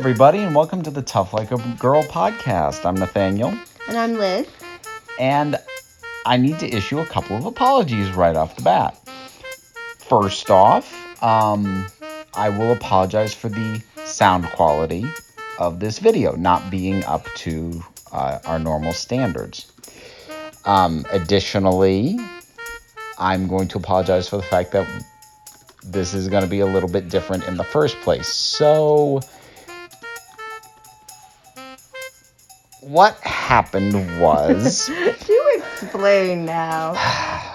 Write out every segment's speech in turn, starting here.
everybody, and welcome to the Tough Like a Girl podcast. I'm Nathaniel, And I'm Liz. and I need to issue a couple of apologies right off the bat. First off, um, I will apologize for the sound quality of this video not being up to uh, our normal standards. Um, additionally, I'm going to apologize for the fact that this is going to be a little bit different in the first place. So, what happened was. Do explain now.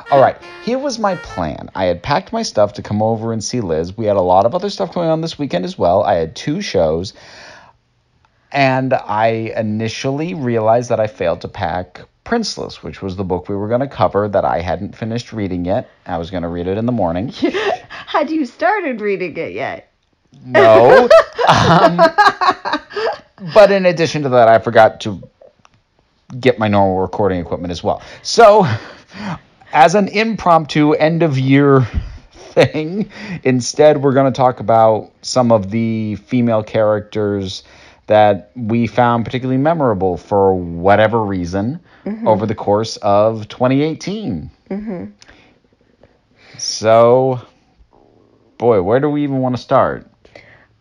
All right, here was my plan. I had packed my stuff to come over and see Liz. We had a lot of other stuff going on this weekend as well. I had two shows. And I initially realized that I failed to pack Princeless, which was the book we were going to cover that I hadn't finished reading yet. I was going to read it in the morning. Had you started reading it yet? No. um, but in addition to that, I forgot to get my normal recording equipment as well. So, as an impromptu end of year thing, instead, we're going to talk about some of the female characters that we found particularly memorable for whatever reason mm-hmm. over the course of 2018. Mm-hmm. So, boy, where do we even want to start?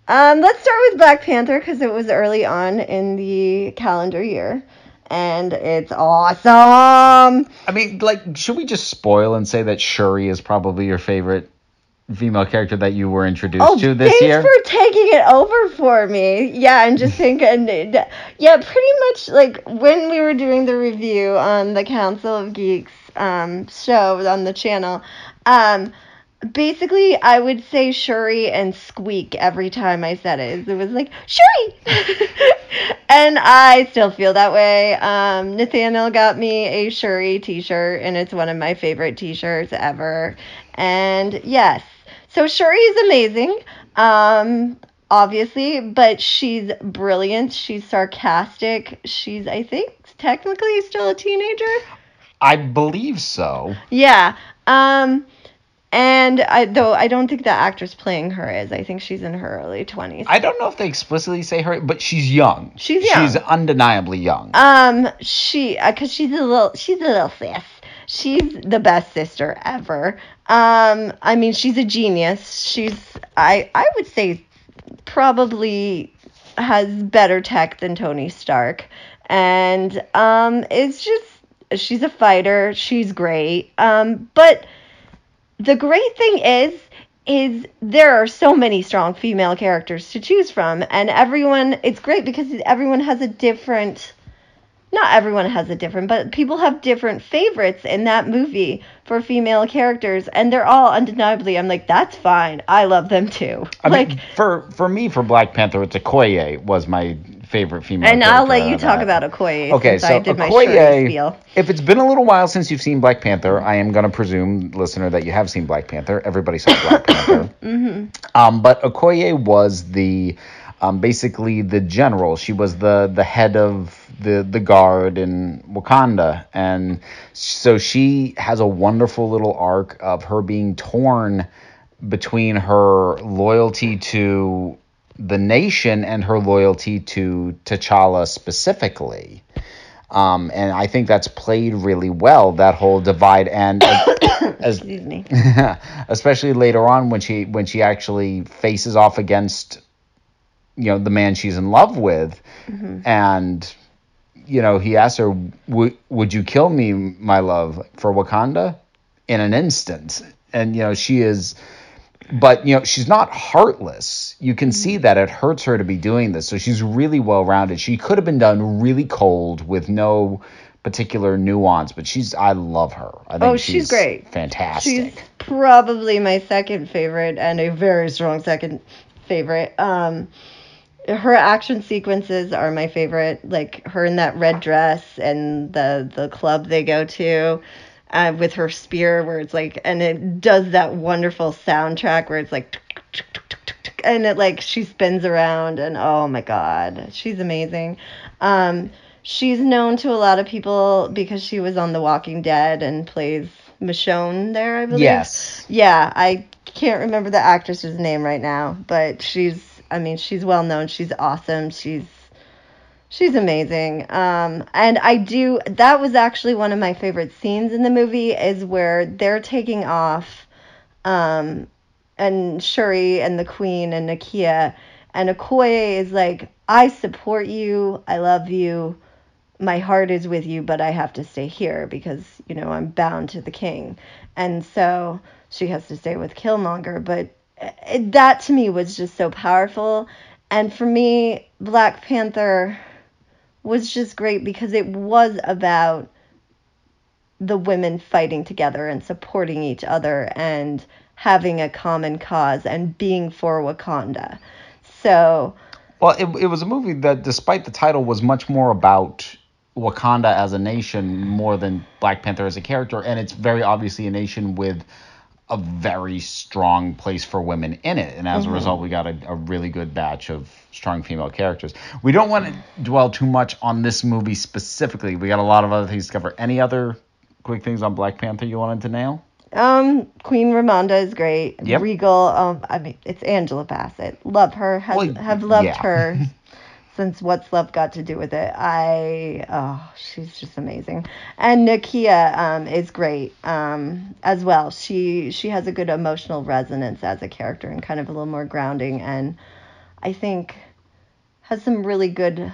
Um, let's start with Black Panther because it was early on in the calendar year. And it's awesome. I mean, like, should we just spoil and say that Shuri is probably your favorite female character that you were introduced Oh, to this year? thanks for taking it over for me. Yeah, and just thinking, yeah, pretty much like when we were doing the review on the Council of Geeks um, show on the channel, um, basically I would say Shuri and Squeak every time I said it. It was like Shuri, and I still feel that way. Um, Nathaniel got me a Shuri T-shirt, and it's one of my favorite T-shirts ever. And yes, so Shuri is amazing. Um, obviously, but she's brilliant. She's sarcastic. She's, I think, technically still a teenager. I believe so. Yeah. Um, and I though I don't think the actress playing her is. I think she's in her early twenties. I don't know if they explicitly say her, but she's young. She's young. She's undeniably young. Um, she, uh, cause she's a little, she's a little sis. She's the best sister ever. Um, I mean, she's a genius. She's, I, I would say, probably has better tech than Tony Stark, and um, it's just she's a fighter. She's great. Um, but the great thing is is there are so many strong female characters to choose from and everyone it's great because everyone has a different not everyone has a different but people have different favorites in that movie for female characters and they're all undeniably i'm like that's fine. I love them too. I like mean, for for me, for Black Panther, it's Okoye was my favorite female. and i'll let you talk about okoye Okay, since so i did my Okoye, spiel if it's been a little while since you've seen Black Panther, I am going to presume, listener, that you have seen Black Panther. Everybody saw Black Panther. mm-hmm. Um, but Okoye was the um, basically the general. She was the the head of the the guard in Wakanda, and so she has a wonderful little arc of her being torn between her loyalty to the nation and her loyalty to T'Challa specifically. Um, and I think that's played really well. That whole divide. And as excuse me. especially later on when she when she actually faces off against you know the man she's in love with. And you know he asks her "Would- would you kill me my love for wakanda? in an instant. And you know she is but you know she's not heartless you can see that it hurts her to be doing this so she's really well rounded she could have been done really cold with no particular nuance but she's i love her i think Oh, she's great. fantastic She's probably my second favorite and a very strong second favorite. Um, her action sequences are my favorite. Like her in that red dress and the the club they go to. Uh, with her spear, where it's like, and it does that wonderful soundtrack where it's like, and it like she spins around, and oh my god, she's amazing. Um, she's known to a lot of people because she was on The Walking Dead and plays Michonne there, I believe. Yes. Yeah, I can't remember the actress's name right now, but she's I mean, she's well known. She's awesome. She's she's amazing. Um, and I do. That was actually one of my favorite scenes in the movie is where they're taking off, um, and Shuri and the Queen and Nakia, and Okoye is like, "I support you. I love you." my heart is with you, but I have to stay here because, you know, I'm bound to the king. And so she has to stay with Killmonger. But it, that to me was just so powerful. And for me, Black Panther was just great because it was about the women fighting together and supporting each other and having a common cause and being for Wakanda. So. Well, it, it was a movie that, despite the title, was much more about Wakanda as a nation more than Black Panther as a character, and it's very obviously a nation with a very strong place for women in it, and as mm-hmm. a result, we got a, a, really good batch of strong female characters. We don't want to dwell too much on this movie specifically. We got a lot of other things to cover. Any other quick things on Black Panther you wanted to nail? Um, Queen Ramonda is great. Yep. Regal. Um, I mean, it's Angela Bassett. Love her. Has, well, have loved yeah. her since What's Love got to do with it. I oh, she's just amazing. And Nakia um, is great um, as well. She she has a good emotional resonance as a character and kind of a little more grounding and I think has some really good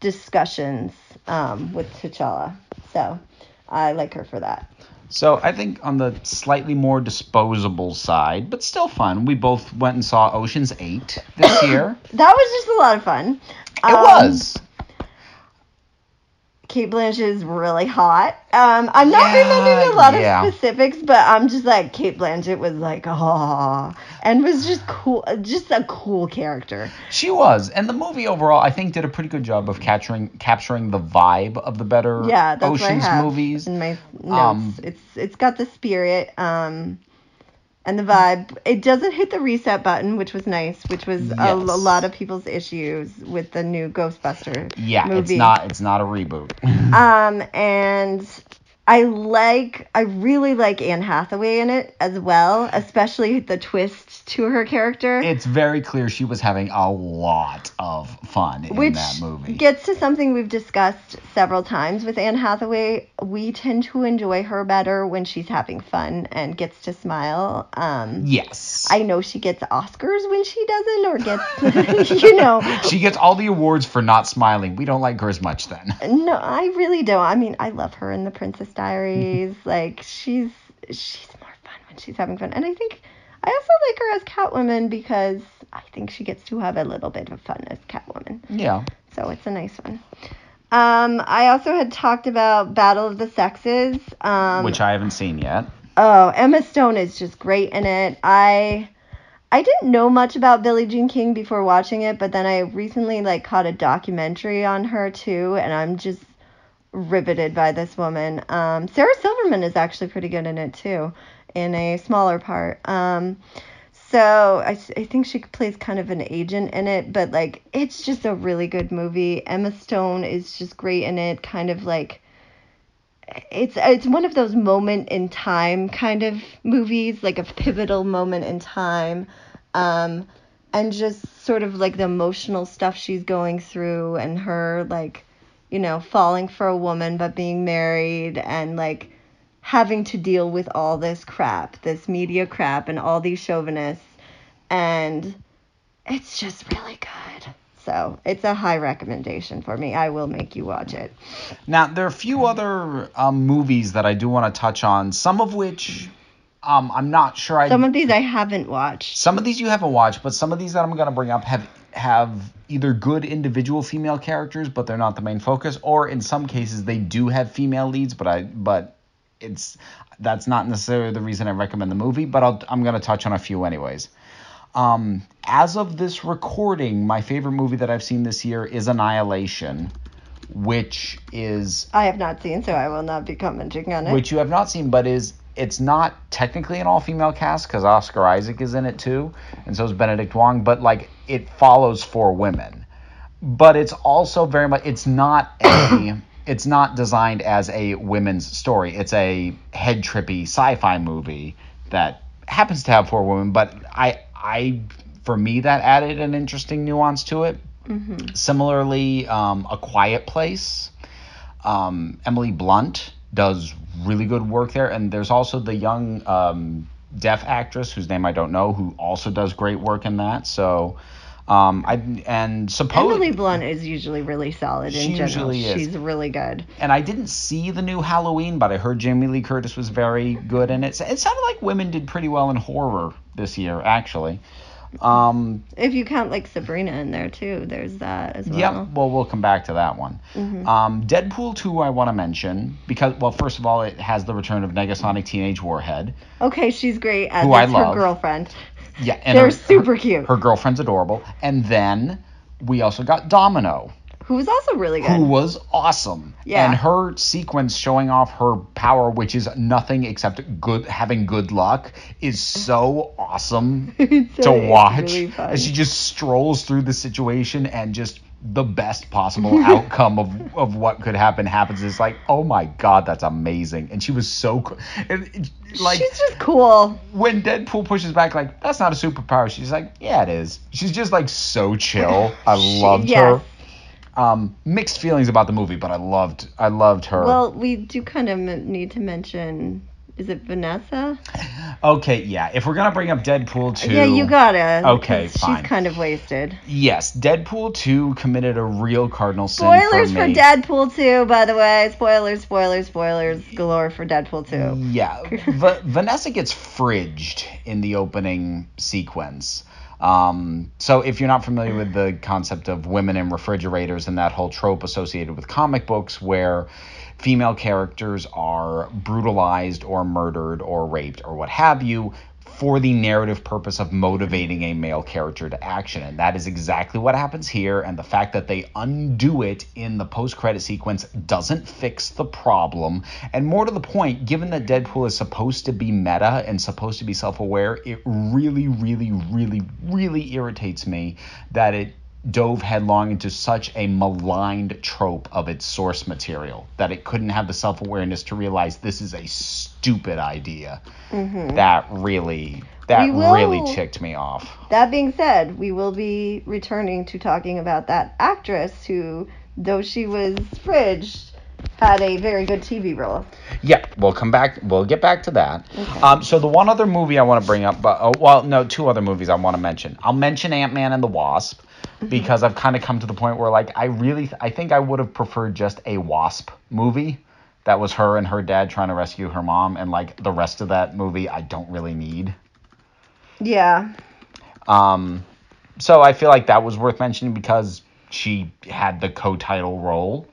discussions um, with T'Challa. So I like her for that. So I think on the slightly more disposable side, but still fun, we both went and saw Ocean's Eight this year. that was just a lot of fun. It um, was. Cate Blanchett is really hot. Um, I'm not yeah, remembering a lot yeah. of specifics, but I'm just like Cate Blanchett was like, oh, and was just cool, just a cool character. She was, and the movie overall, I think, did a pretty good job of capturing capturing the vibe of the better yeah, that's Ocean's what I have movies. In my notes, um, it's it's got the spirit. Um, and the vibe. It doesn't hit the reset button, which was nice, which was yes. a, a, lot of people's issues with the new Ghostbuster. Yeah, movie. it's not it's not a reboot. um, and I like, I really like Anne Hathaway in it as well, especially the twist to her character. It's very clear she was having a lot of fun in that movie. Gets to something we've discussed several times with Anne Hathaway. We tend to enjoy her better when she's having fun and gets to smile. Um, yes. I know she gets Oscars when she doesn't, or gets, you know. She gets all the awards for not smiling. We don't like her as much then. No, I really don't. I mean, I love her in The Princess Diaries. like she's she's more fun when she's having fun. And I think I also like her as Catwoman because I think she gets to have a little bit of fun as Catwoman. Yeah. So it's a nice one. Um, I also had talked about Battle of the Sexes, um, which I haven't seen yet. Oh, Emma Stone is just great in it. I I didn't know much about Billie Jean King before watching it, but then I recently like caught a documentary on her too, and I'm just riveted by this woman. Um, Sarah Silverman is actually pretty good in it too, in a smaller part. Um, so I, I think she plays kind of an agent in it, but like it's just a really good movie. Emma Stone is just great in it, kind of like it's it's one of those moment in time kind of movies, like a pivotal moment in time. Um, and just sort of like the emotional stuff she's going through and her like you know, falling for a woman but being married and like having to deal with all this crap, this media crap and all these chauvinists and it's just really good. So it's a high recommendation for me. I will make you watch it. Now there are a few other um, movies that I do want to touch on. Some of which um, I'm not sure. I some of these I haven't watched. Some of these you haven't watched, but some of these that I'm gonna bring up have have either good individual female characters, but they're not the main focus, or in some cases they do have female leads, but I but it's that's not necessarily the reason I recommend the movie. But I'll, I'm gonna touch on a few anyways. Um, as of this recording, my favorite movie that I've seen this year is Annihilation, which is I have not seen, so I will not be commenting on it. Which you have not seen, but is it's not technically an all female cast because Oscar Isaac is in it too, and so is Benedict Wong, but like it follows four women. But it's also very much it's not a it's not designed as a women's story. It's a head trippy sci-fi movie that happens to have four women, but I I for me, that added an interesting nuance to it. Mm-hmm. Similarly, um, A Quiet Place. Um, Emily Blunt does really good work there, and there's also the young um, deaf actress whose name I don't know who also does great work in that. So, um, I and suppose Emily Blunt is usually really solid in She general. usually is. She's really good. and I didn't see the new Halloween, but I heard Jamie Lee Curtis was very good in it. It sounded like women did pretty well in horror this year, actually. Um, If you count like Sabrina in there too, there's that as well. Yep. Well, we'll come back to that one. Mm-hmm. Um, Deadpool 2, I want to mention because, well, first of all, it has the return of Negasonic Teenage Warhead. Okay, she's great as Who I love. her girlfriend. Yeah, and They're her, super her- cute. Her girlfriend's adorable, and then we also got Domino, Who's also really good. who was awesome. Yeah. And her sequence showing off her power, which is nothing except good, having good luck, is so awesome to watch. really. As she just strolls through the situation and just the best possible outcome of, of what could happen happens. It's like, oh my god, that's amazing. And she was so cool and like she's just cool. when Deadpool pushes back, like, that's not a superpower. She's like, yeah, it is. She's just like so chill. I She- loved yes. her. Um, mixed feelings about the movie, but I loved, I loved her. Well, we do kind of m- need to mention. Is it Vanessa? okay, yeah. If we're gonna bring up Deadpool two, Yeah, you gotta. Okay, fine. She's kind of wasted. yes, Deadpool two committed a real cardinal sin Spoilers for for. Deadpool 2, by the way. Spoilers, spoilers, spoilers galore for Deadpool 2. Yeah, Va- Vanessa gets fridged in the opening sequence. Um, so if you're not familiar with the concept of women in refrigerators and that whole trope associated with comic books where female characters are brutalized or murdered or raped or what have you for the narrative purpose of motivating a male character to action. And that is exactly what happens here. And the fact that they undo it in the post credit sequence doesn't fix the problem. And more to the point, given that Deadpool is supposed to be meta and supposed to be self aware, it really, really, really, really irritates me that it dove headlong into such a maligned trope of its source material that it couldn't have the self awareness to realize this is a stupid idea. That really that will- really ticked me off. That being said, we will be returning to talking about that actress who, though she was fridged, had a very good TV role. Yeah, we'll come back. We'll get back to that. Um, so the one other movie I want to bring up, but oh, well, no, two other movies I want to mention. I'll mention Ant Man and the Wasp because I've kind of come to the point where like I really, I think I would have preferred just a Wasp movie that was her and her dad trying to rescue her mom, and like the rest of that movie, I don't really need. Yeah. Um, so I feel like that was worth mentioning because she had the co-title role.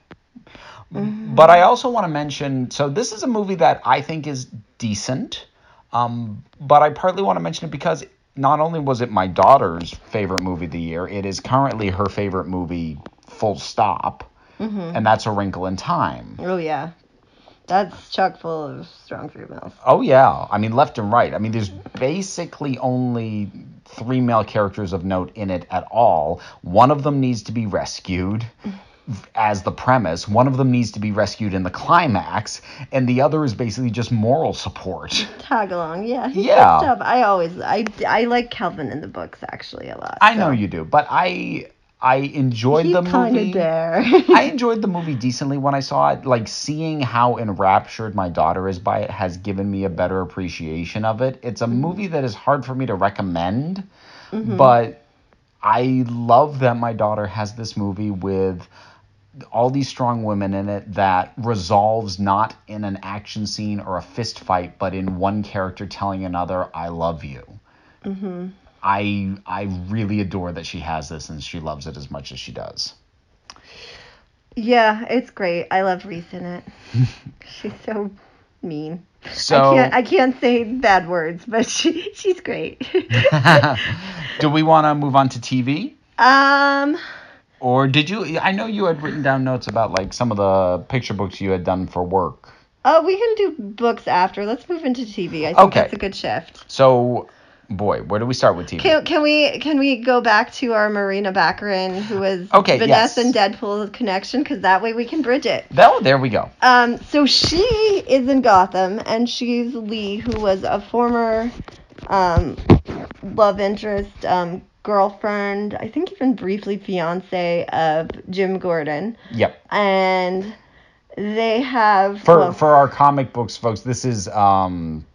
But I also want to mention, so this is a movie that I think is decent. Um, but I partly want to mention it because not only was it my daughter's favorite movie of the year, it is currently her favorite movie, full stop. Mm-hmm. And that's A Wrinkle in Time. Oh, yeah. That's chock full of strong females. Oh yeah, I mean left and right. I mean there's basically only three male characters of note in it at all. One of them needs to be rescued as the premise. One of them needs to be rescued in the climax, and the other is basically just moral support. Tag along, yeah. Yeah. I always, I, I like Calvin in the books actually a lot. I know you do, but I I enjoyed He's the kind movie. I enjoyed the movie decently when I saw it. Like seeing how enraptured my daughter is by it has given me a better appreciation of it. It's a mm-hmm. movie that is hard for me to recommend, mm-hmm. but I love that my daughter has this movie with all these strong women in it that resolves not in an action scene or a fist fight, but in one character telling another, "I love you." I I really adore that she has this and she loves it as much as she does. yeah, it's great. I love Reese in it. She's so mean. So I can't, I can't say bad words, but she, she's great. do we want to move on to TV? um, Or did you I know you had written down notes about like some of the picture books you had done for work. oh, we can do books after. Let's move into TV. I think Okay. that's a good shift. So, boy, where do we start with TV? Can, can we can we go back to our Morena Baccarin, who was Okay, Vanessa yes. and Deadpool's connection? Because that way we can bridge it. Oh, there we go. Um, so she is in Gotham, and she's Lee, who was a former um, love interest, um, girlfriend, I think even briefly fiance of Jim Gordon. Yep. And they have For well, for our comic books folks, this is um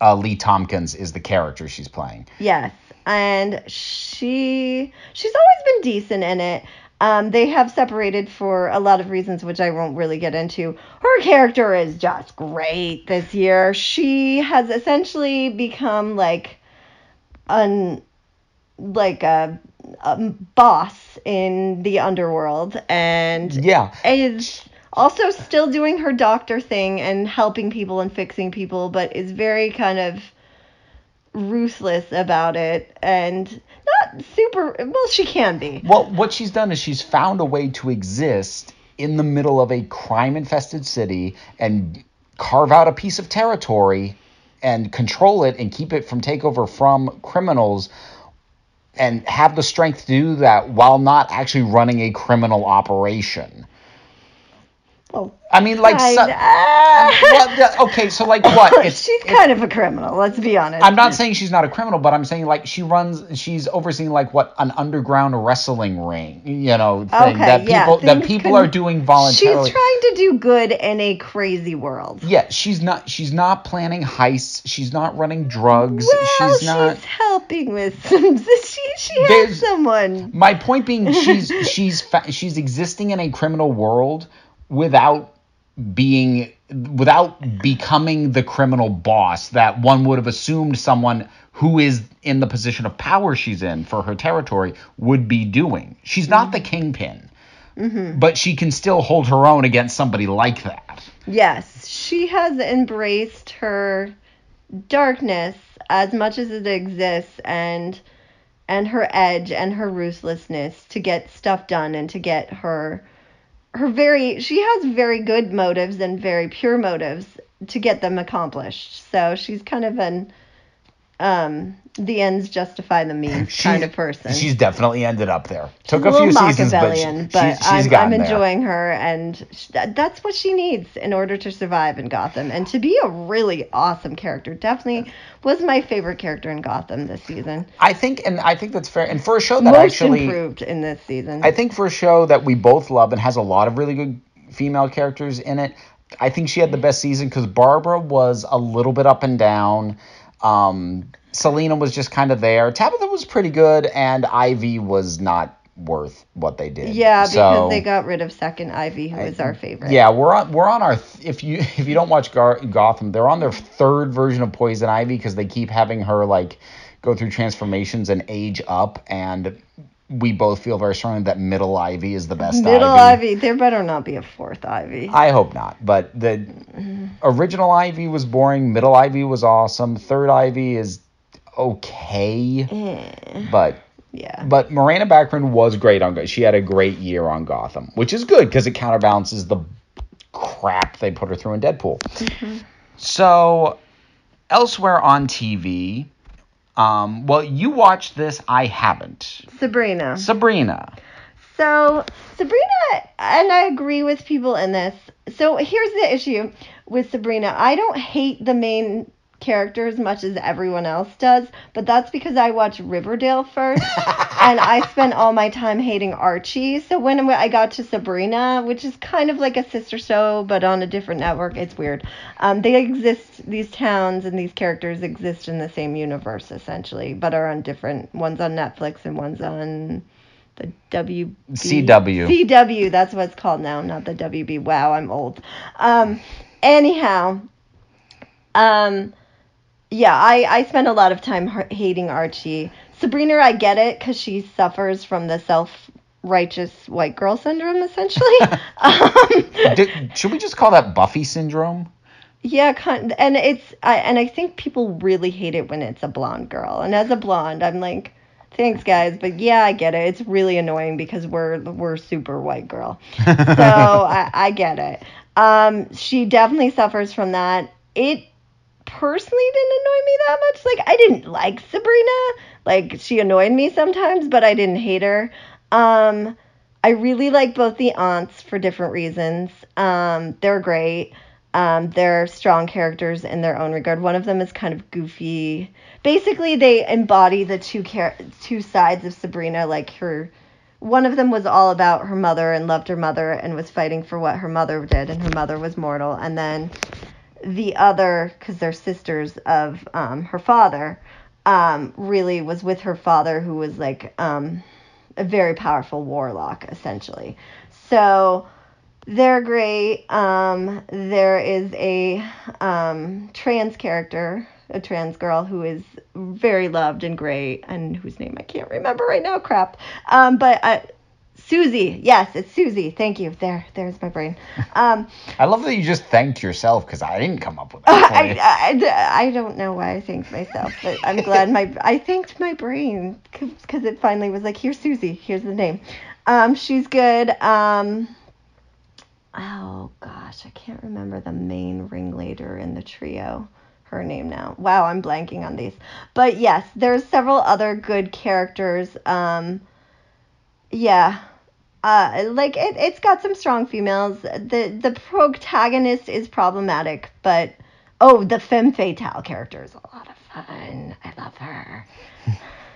uh, Lee Thompkins is the character she's playing. Yes, and she she's always been decent in it. Um, they have separated for a lot of reasons, which I won't really get into. Her character is just great this year. She has essentially become like an like a, a boss in the underworld, and Yeah. is also still doing her doctor thing and helping people and fixing people, but is very kind of ruthless about it and not super well she can be Well, what she's done is she's found a way to exist in the middle of a crime infested city and carve out a piece of territory and control it and keep it from takeover from criminals and have the strength to do that while not actually running a criminal operation. Well I mean, like, so, well, okay, so like what? It's, she's it's- kind of a criminal let's be honest I'm not saying she's not a criminal, but I'm saying like she runs, she's overseeing like what an underground wrestling ring, you know, thing Okay, that yeah, people that people can- are doing voluntarily. she's trying to do good in a crazy world yeah, she's not. She's not planning heists. She's not running drugs. well she's not. helping with some she she has someone My point being, she's she's fa- she's existing in a criminal world without being without becoming the criminal boss that one would have assumed someone who is in the position of power she's in for her territory would be doing. She's not the kingpin, mm-hmm. but she can still hold her own against somebody like that. Yes, she has embraced her darkness as much as it exists and and her edge and her ruthlessness to get stuff done and to get her her very she has very good motives and very pure motives to get them accomplished. So she's kind of an um the ends justify the means kind of person. She's definitely ended up there. Took a a, few seasons, but, she, but, she's, she's I'm, I'm gotten there. enjoying her, and sh- that, that's what she needs in order to survive in Gotham and to be a really awesome character. Definitely was my favorite character in Gotham this season. I think, and I think that's fair. And for a show that Most actually, improved in this season. I think for a show that we both love and has a lot of really good female characters in it, I think she had the best season because Barbara was a little bit up and down. Um, Selina was just kind of there. Tabitha was pretty good, and Ivy was not worth what they did. yeah, because So- they got rid of Second Ivy, who is our favorite. Yeah, we're on we're on our th- if you if you don't watch Gar- Gotham, they're on their third version of Poison Ivy because they keep having her like go through transformations and age up, and we both feel very strongly that Middle Ivy is the best Middle Ivy. Ivy. There better not be a fourth Ivy. I hope not, but the original Ivy was boring. Middle Ivy was awesome. Third Ivy is okay, Eh, but yeah. but Miranda Baccarin was great on. She had a great year on Gotham, which is good because it counterbalances the crap they put her through in Deadpool. So, elsewhere on TV, um, well, you watched this. I haven't. Sabrina. Sabrina. So Sabrina, and I agree with people in this. So here's the issue with Sabrina. I don't hate the main character as much as everyone else does, but that's because I watched Riverdale first, and I spent all my time hating Archie. So when I got to Sabrina, which is kind of like a sister show but on a different network, it's weird. Um, they exist. These towns and these characters exist in the same universe essentially, but are on different. One's on Netflix and one's on the WB CW. CW, that's what it's called now, not the WB. Wow, I'm old. Um, anyhow, um, yeah, I I spend a lot of time hating Archie. Sabrina, I get it because she suffers from the self righteous white girl syndrome, essentially. um, Did, should we just call that Buffy syndrome? yeah, and it's I and I think people really hate it when it's a blonde girl. And as a blonde, I'm like, thanks guys, but yeah, I get it. It's really annoying because we're we're super white girl. so I, I get it. Um, she definitely suffers from that. It personally didn't annoy me that much. Like I didn't like Sabrina. Like she annoyed me sometimes, but I didn't hate her. Um, I really like both the aunts for different reasons. Um, they're great. Um, they're strong characters in their own regard. One of them is kind of goofy. Basically, they embody the two char- two sides of Sabrina. Like her, one of them was all about her mother and loved her mother and was fighting for what her mother did, and her mother was mortal. And then the other, because they're sisters of um, her father, um, really was with her father, who was like um, a very powerful warlock, essentially. So they're great. Um, there is a um, trans character, a trans girl who is very loved and great, and whose name I can't remember right now. Crap. Um, but uh, Susie, yes, it's Susie. Thank you. There, there's my brain. Um, I love that you just thanked yourself because I didn't come up with that. I. I, I don't know why I thanked myself, but I'm glad my I thanked my brain because it finally was like, here's Susie, here's the name. Um, she's good. Um, oh gosh, I can't remember the main ringleader in the trio. Her name now. Wow, I'm blanking on these. But yes, there's several other good characters. Um, yeah. Uh, like it, it's got some strong females. The the protagonist is problematic, but oh, the femme fatale character is a lot of fun. I love her.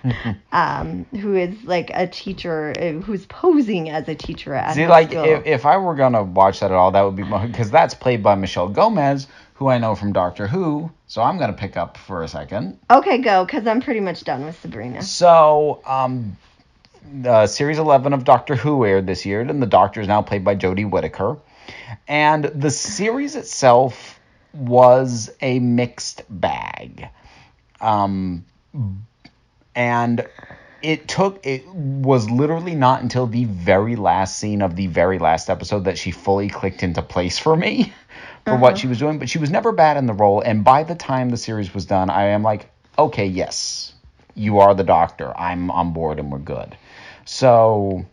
um, who is like a teacher, uh, who's posing as a teacher at See, like school. if, if I were gonna watch that at all, that would be because that's played by Michelle Gomez, who I know from Doctor Who. So I'm gonna pick up for a second. okay, go, because I'm pretty much done with Sabrina. So, um, uh, series 11 of Doctor Who aired this year, and the Doctor is now played by Jodie Whittaker. And the series itself was a mixed bag. Um, and it took, it was literally not until the very last scene of the very last episode that she fully clicked into place for me for what she was doing. But she was never bad in the role. And by the time the series was done, I am like, okay, yes, you are the doctor. I'm on board and we're good. So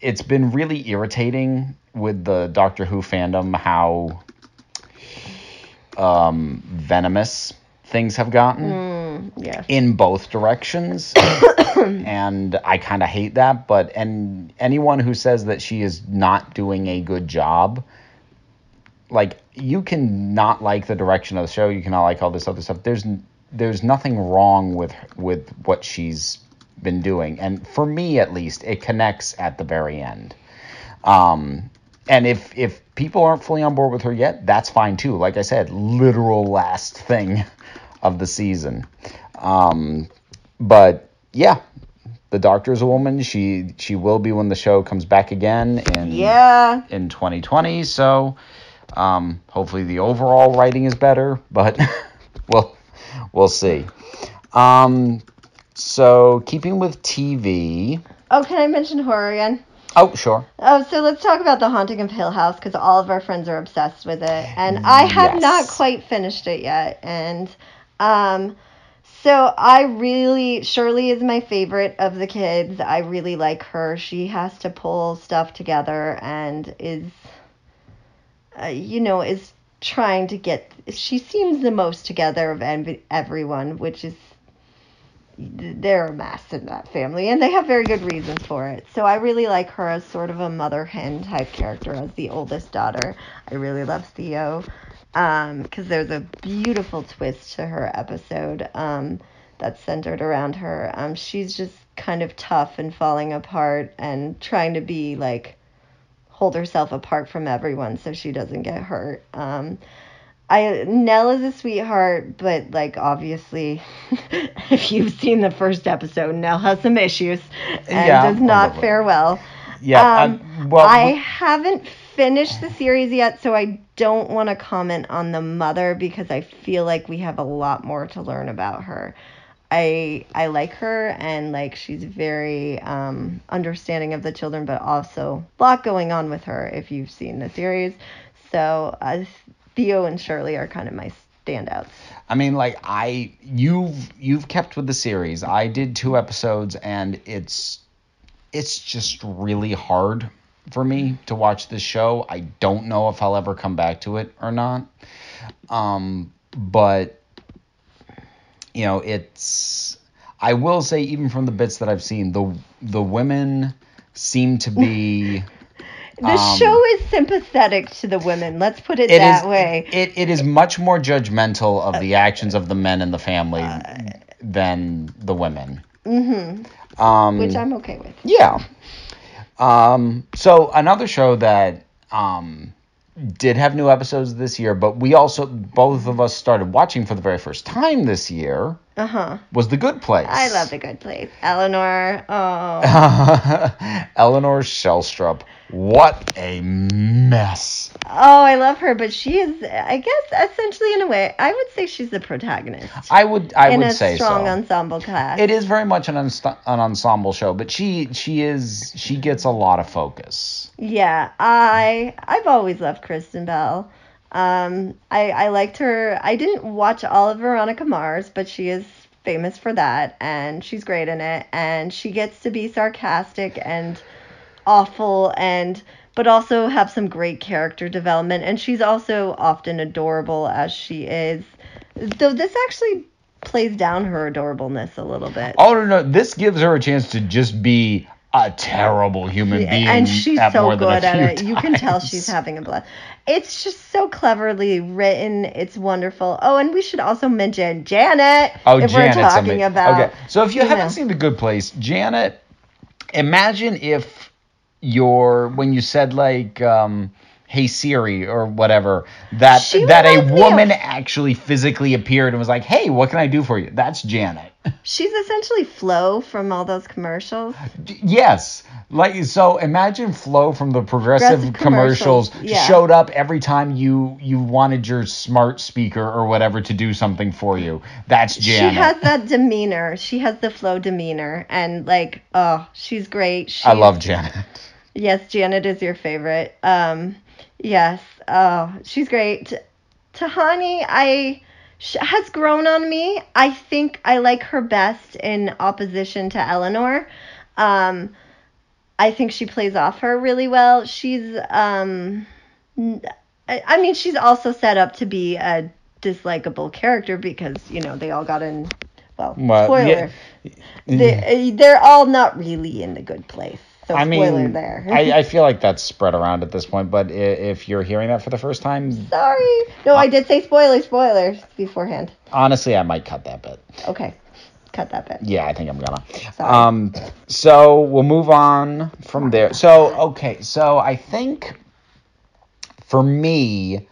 it's been really irritating with the Doctor Who fandom how um, venomous things have gotten Mm, yeah. in both directions. And i kind of hate that but and anyone who says that she is not doing a good job like you can not like the direction of the show. You cannot like all this other stuff. There's there's nothing wrong with with what she's been doing. And for me at least it connects at the very end. Um and if if people aren't fully on board with her yet that's fine too. Like i said literal last thing of the season. Um but yeah the doctor is a woman. She she will be when the show comes back again in Yeah. in 2020 so um hopefully the overall writing is better but we'll we'll see. Um so keeping with tv Oh, can I mention horror again? oh sure Oh, so let's talk about The Haunting of Hill House because all of our friends are obsessed with it, and I have Yes. not quite finished it yet. And um, so I really Shirley is my favorite of the kids. I really like her. She has to pull stuff together and is, uh, you know, is trying to get. She seems the most together of ev- everyone, which is they're a mess in that family and they have very good reasons for it. So i really like her as sort of a mother hen type character as the oldest daughter. I really love theo because there's a beautiful twist to her episode um, that's centered around her. Um, she's just kind of tough and falling apart and trying to be like hold herself apart from everyone so she doesn't get hurt. Um, I Nell is a sweetheart, but like obviously, if you've seen the first episode, Nell has some issues and Yeah, does not probably. fare well. yeah Um, I, well I haven't finished the series yet, so I don't want to comment on the mother because I feel like we have a lot more to learn about her. I I like her and like she's very um, understanding of the children, but also a lot going on with her if you've seen the series. So uh, Theo and Shirley are kind of my standouts. I mean, like I you've you've kept with the series. I did two episodes, and it's it's just really hard for me to watch this show. I don't know if I'll ever come back to it or not. Um, but you know, it's I will say even from the bits that I've seen, the the women seem to be The Um, show is sympathetic to the women. Let's put it, It that is- way. It, it is much more judgmental of the actions of the men in the family than the women. hmm Um, Which I'm okay with. Yeah. Um, so another show that um, did have new episodes this year, but we also both of us started watching for the very first time this year Uh huh. was The Good Place. I love the good place. Eleanor. Oh. Eleanor Shellstrop. What a mess. Oh, I love her, but she is, I guess, essentially in a way, I would say she's the protagonist I would I in would a say strong so. ensemble cast. It is very much an, enst- an ensemble show, but she she is she gets a lot of focus. Yeah, I I've always loved Kristen Bell. Um, I I liked her. I didn't watch all of Veronica Mars, but she is famous for that, and she's great in it. And she gets to be sarcastic and awful, and but also have some great character development. And she's also often adorable as she is. Though this actually plays down her adorableness a little bit. Oh no, no, this gives her a chance to just be a terrible human Yeah, being. and she's so good at it. You can tell she's having a blast. It's just so cleverly written. It's wonderful. Oh, and we should also mention Janet. Oh, if Janet's we're talking amazing. about. Okay, so if you, you haven't know. seen The Good Place, Janet, imagine if your when you said like um, "Hey Siri" or whatever that She that a me of- woman actually physically appeared and was like, "Hey, what can I do for you?" That's Janet. She's essentially Flo from all those commercials. Yes. Like so imagine Flo from the progressive Progressive commercials, commercials, yeah. showed up every time you you wanted your smart speaker or whatever to do something for you. That's Janet. She has that demeanor. She has the Flo demeanor, and like, oh, she's great. She's, I love Janet. Yes, Janet is your favorite. Um, yes. Oh, she's great. Tahani, I has grown on me. I think I like her best in opposition to Eleanor. Um, I think she plays off her really well. She's um, I, I mean, she's also set up to be a dislikable character because you know they all got in. Well, Well, spoiler. yeah. They, they're all not really in the good place. So I spoiler mean, there. I, I feel like that's spread around at this point, but if you're hearing that for the first time, Sorry. No, I did say spoilers, spoilers beforehand. honestly, I might cut that bit. Okay. Cut that bit. Yeah, I think I'm gonna. Sorry. Um, so we'll move on from there. So okay, so I think for me,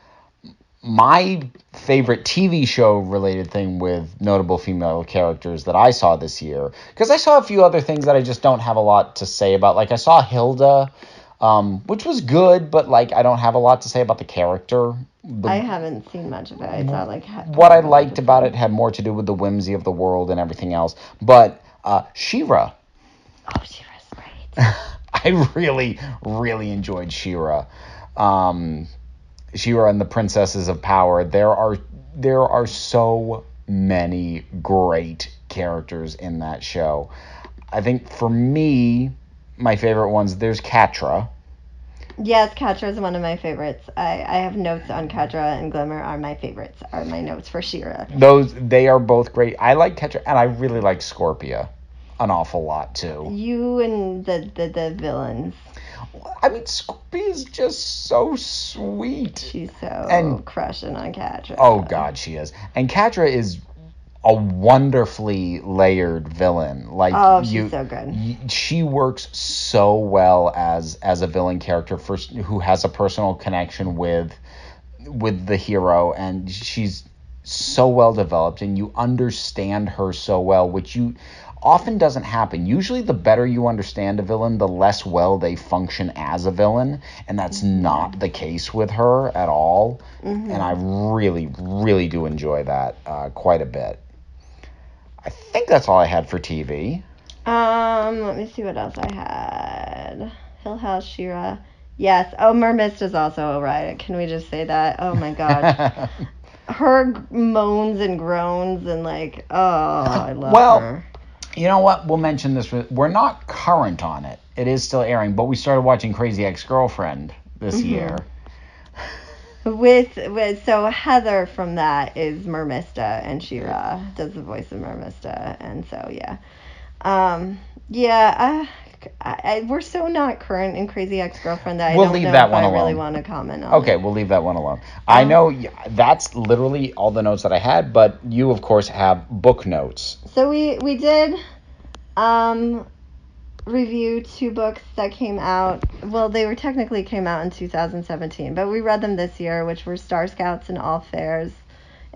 my favorite TV show related thing with notable female characters that I saw this year, because I saw a few other things that I just don't have a lot to say about. Like I saw Hilda, um, which was good, but like I don't have a lot to say about the character. The- I haven't seen much of it. I saw like what I liked about it had more to do with the whimsy of the world and everything else. But uh, She-Ra, Oh, she was great. I really, really enjoyed She-Ra. Um, She-Ra and the Princesses of Power. There are there are so many great characters in that show. I think for me, my favorite ones. There's Catra. Yes, Catra is one of my favorites. I, I have notes on Catra and Glimmer are my favorites. Are my notes for She-Ra. Those they are both great. I like Catra, and I really like Scorpia an awful lot too. You and the the, the villains. I mean, Scooby is just so sweet. She's so And- crushing on Catra. Oh God, she is. And Catra is a wonderfully layered villain. Like Oh, she's you, so good. she works so well as as a villain character first who has a personal connection with with the hero and she's so well developed and you understand her so well which you often doesn't happen usually the better you understand a villain the less well they function as a villain and that's not the case with her at all and i really really do enjoy that uh, quite a bit i think that's all i had for tv Um, let me see what else I had. Hill House, She-Ra. Yes. Oh, Mermist is also alright. Can we just say that? Oh my god. Her moans and groans and like, oh, I love Well, her. You know what? We'll mention this. We're not current on it. It is still airing, but we started watching Crazy Ex Girlfriend this Mm-hmm. year. With with so Heather from that is Mermista and She-Ra does the voice of Mermista and so yeah, um yeah I, I, we're so not current in Crazy Ex Girlfriend that I We'll don't leave know that if one I really want to comment on. Okay, it. we'll leave that one alone. I Um, know that's literally all the notes that I had, but you, of course, have book notes. So we we did um review two books that came out. Well, they were technically came out in 2017, but we read them this year, which were Star Scouts and All's Faire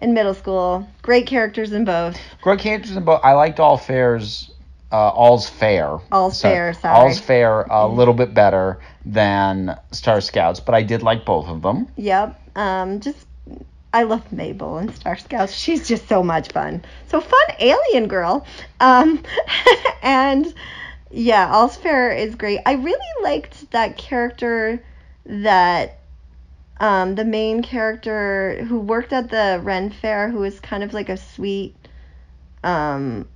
in middle school. Great characters in both. Great characters in both. I liked All Fair's, uh, All's Faire. All's So- Fair, sorry. All's Faire a little bit better than Star Scouts, but I did like both of them. Yep. Um, just I love Mabel and Star Scouts. She's just so much fun. So fun alien girl. Um, and yeah, All's Faire is great. I really liked that character that um, the main character who worked at the Ren Fair, who was kind of like a sweet. Um,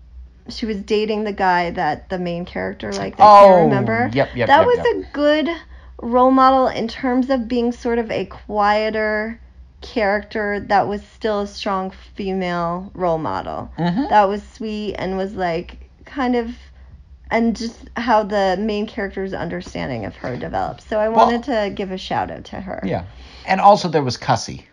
she was dating the guy that the main character liked. I Oh, can't remember. yep, yep, That yep, was yep. a good role model in terms of being sort of a quieter character that was still a strong female role model. Mhm. That was sweet and was like kind of and just how the main character's understanding of her developed. So I Well- wanted to give a shout out to her. Yeah. And also there was Cussy.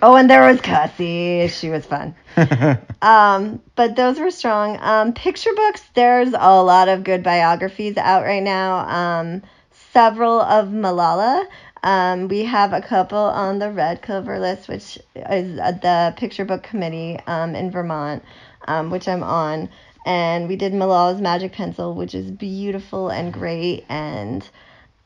Oh, and there was Cassie. She was fun. Um, but those were strong. Um, picture books, there's a lot of good biographies out right now. Um, several of Malala. Um, we have a couple on the Red Clover list, which is uh, the picture book committee um, in Vermont, um, which I'm on. And we did Malala's Magic Pencil, which is beautiful and great and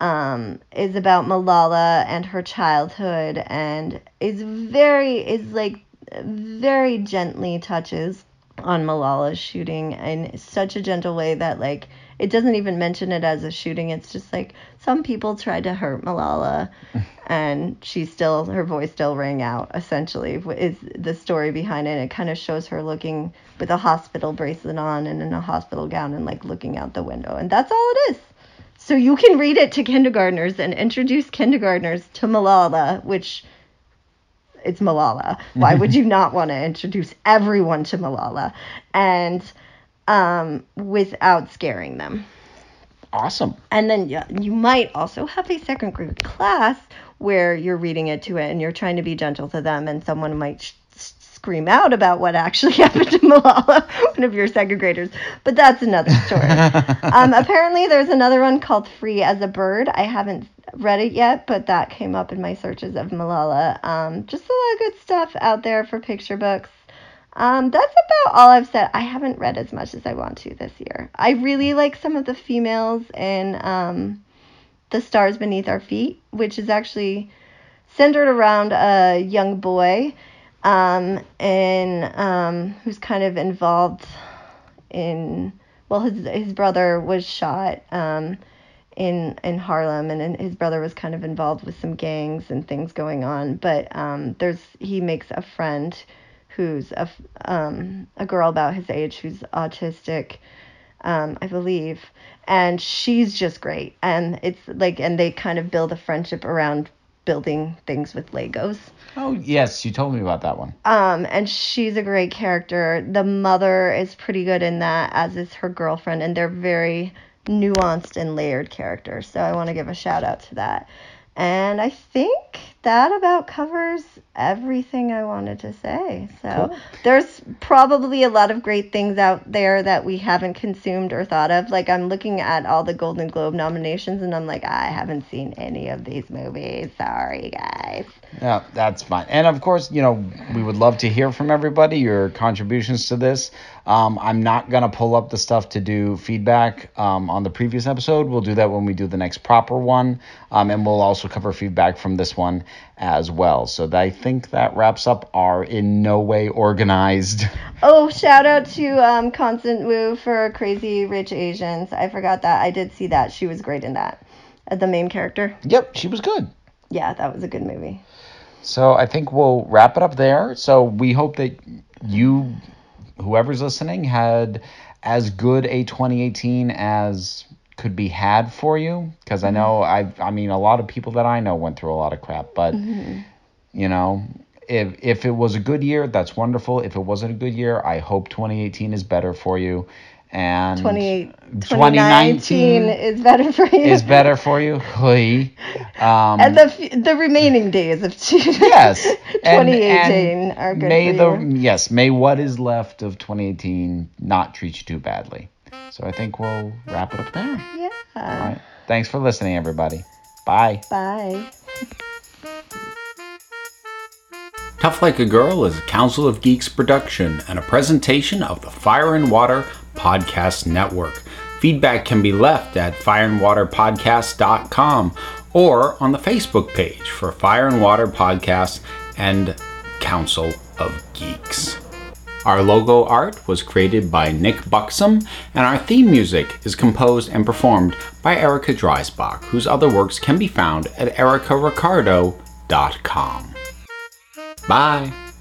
um, is about Malala and her childhood and is very is like very gently touches on Malala's shooting in such a gentle way that like it doesn't even mention it as a shooting. It's just like some people tried to hurt Malala and she still her voice still rang out essentially is the story behind it. It kind of shows her looking with a hospital bracelet on and in a hospital gown and like looking out the window. And that's all it is. So you can read it to kindergartners and introduce kindergartners to Malala, which it's Malala. Why would you not want to introduce everyone to Malala? And um, without scaring them. awesome. And then yeah, you might also have a second grade class where you're reading it to it and you're trying to be gentle to them, and someone might sh- scream out about what actually happened to Malala, one of your second graders. But that's another story. um, apparently, there's another one called Free as a Bird. I haven't read it yet, but that came up in my searches of Malala. Um, just a lot of good stuff out there for picture books. Um, that's about all I've said. I haven't read as much as I want to this year. I really like some of the females in um, The Stars Beneath Our Feet, which is actually centered around a young boy um, in, um, who's kind of involved in, well, his, his brother was shot um, in, in Harlem, and then his brother was kind of involved with some gangs and things going on. But um, there's he makes a friend who's a, um, a girl about his age who's autistic, um, I believe, and she's just great. And it's like, and they kind of build a friendship around building things with Legos. Oh, yes, you told me about that one. Um, and she's a great character. The mother is pretty good in that, as is her girlfriend, and they're very nuanced and layered characters. So I want to give a shout out to that. And I think that about covers everything I wanted to say. So Cool. there's probably a lot of great things out there that we haven't consumed or thought of. Like I'm looking at all the Golden Globe nominations and I'm like, I haven't seen any of these movies. Sorry, guys. Yeah, that's fine. And of course, you know, we would love to hear from everybody, your contributions to this. Um, I'm not going to pull up the stuff to do feedback um, on the previous episode. We'll do that when we do the next proper one. Um, and we'll also cover feedback from this one as well. So I think that wraps up our in no way organized. Oh, shout out to um, Constance Wu for Crazy Rich Asians. I forgot that. I did see that. She was great in that. The main character. Yep, she was good. Yeah, that was a good movie. So I think we'll wrap it up there. So we hope that you, whoever's listening, had as good a 2018 as could be had for you. Because I mm-hmm. know I, I mean, a lot of people that I know went through a lot of crap. But mm-hmm. you know, if if it was a good year, that's wonderful. If it wasn't a good year, I hope 2018 is better for you. And 28 2019 is better for you. is better for you. Um, and the f- the remaining days of two, yes, and- 2018 and are good May for the you. yes, may what is left of 2018 not treat you too badly. So I think we'll wrap it up there. Yeah. All right. Thanks for listening, everybody. Bye. Bye. Tough Like a Girl is a Council of Geeks production and a presentation of the Fire and Water Podcast Network. Feedback can be left at fireandwaterpodcast.com or on the Facebook page for Fire and Water Podcast and Council of Geeks. Our logo art was created by Nick Buxom, and our theme music is composed and performed by Erica Dreisbach, whose other works can be found at ericaricardo.com. Bye.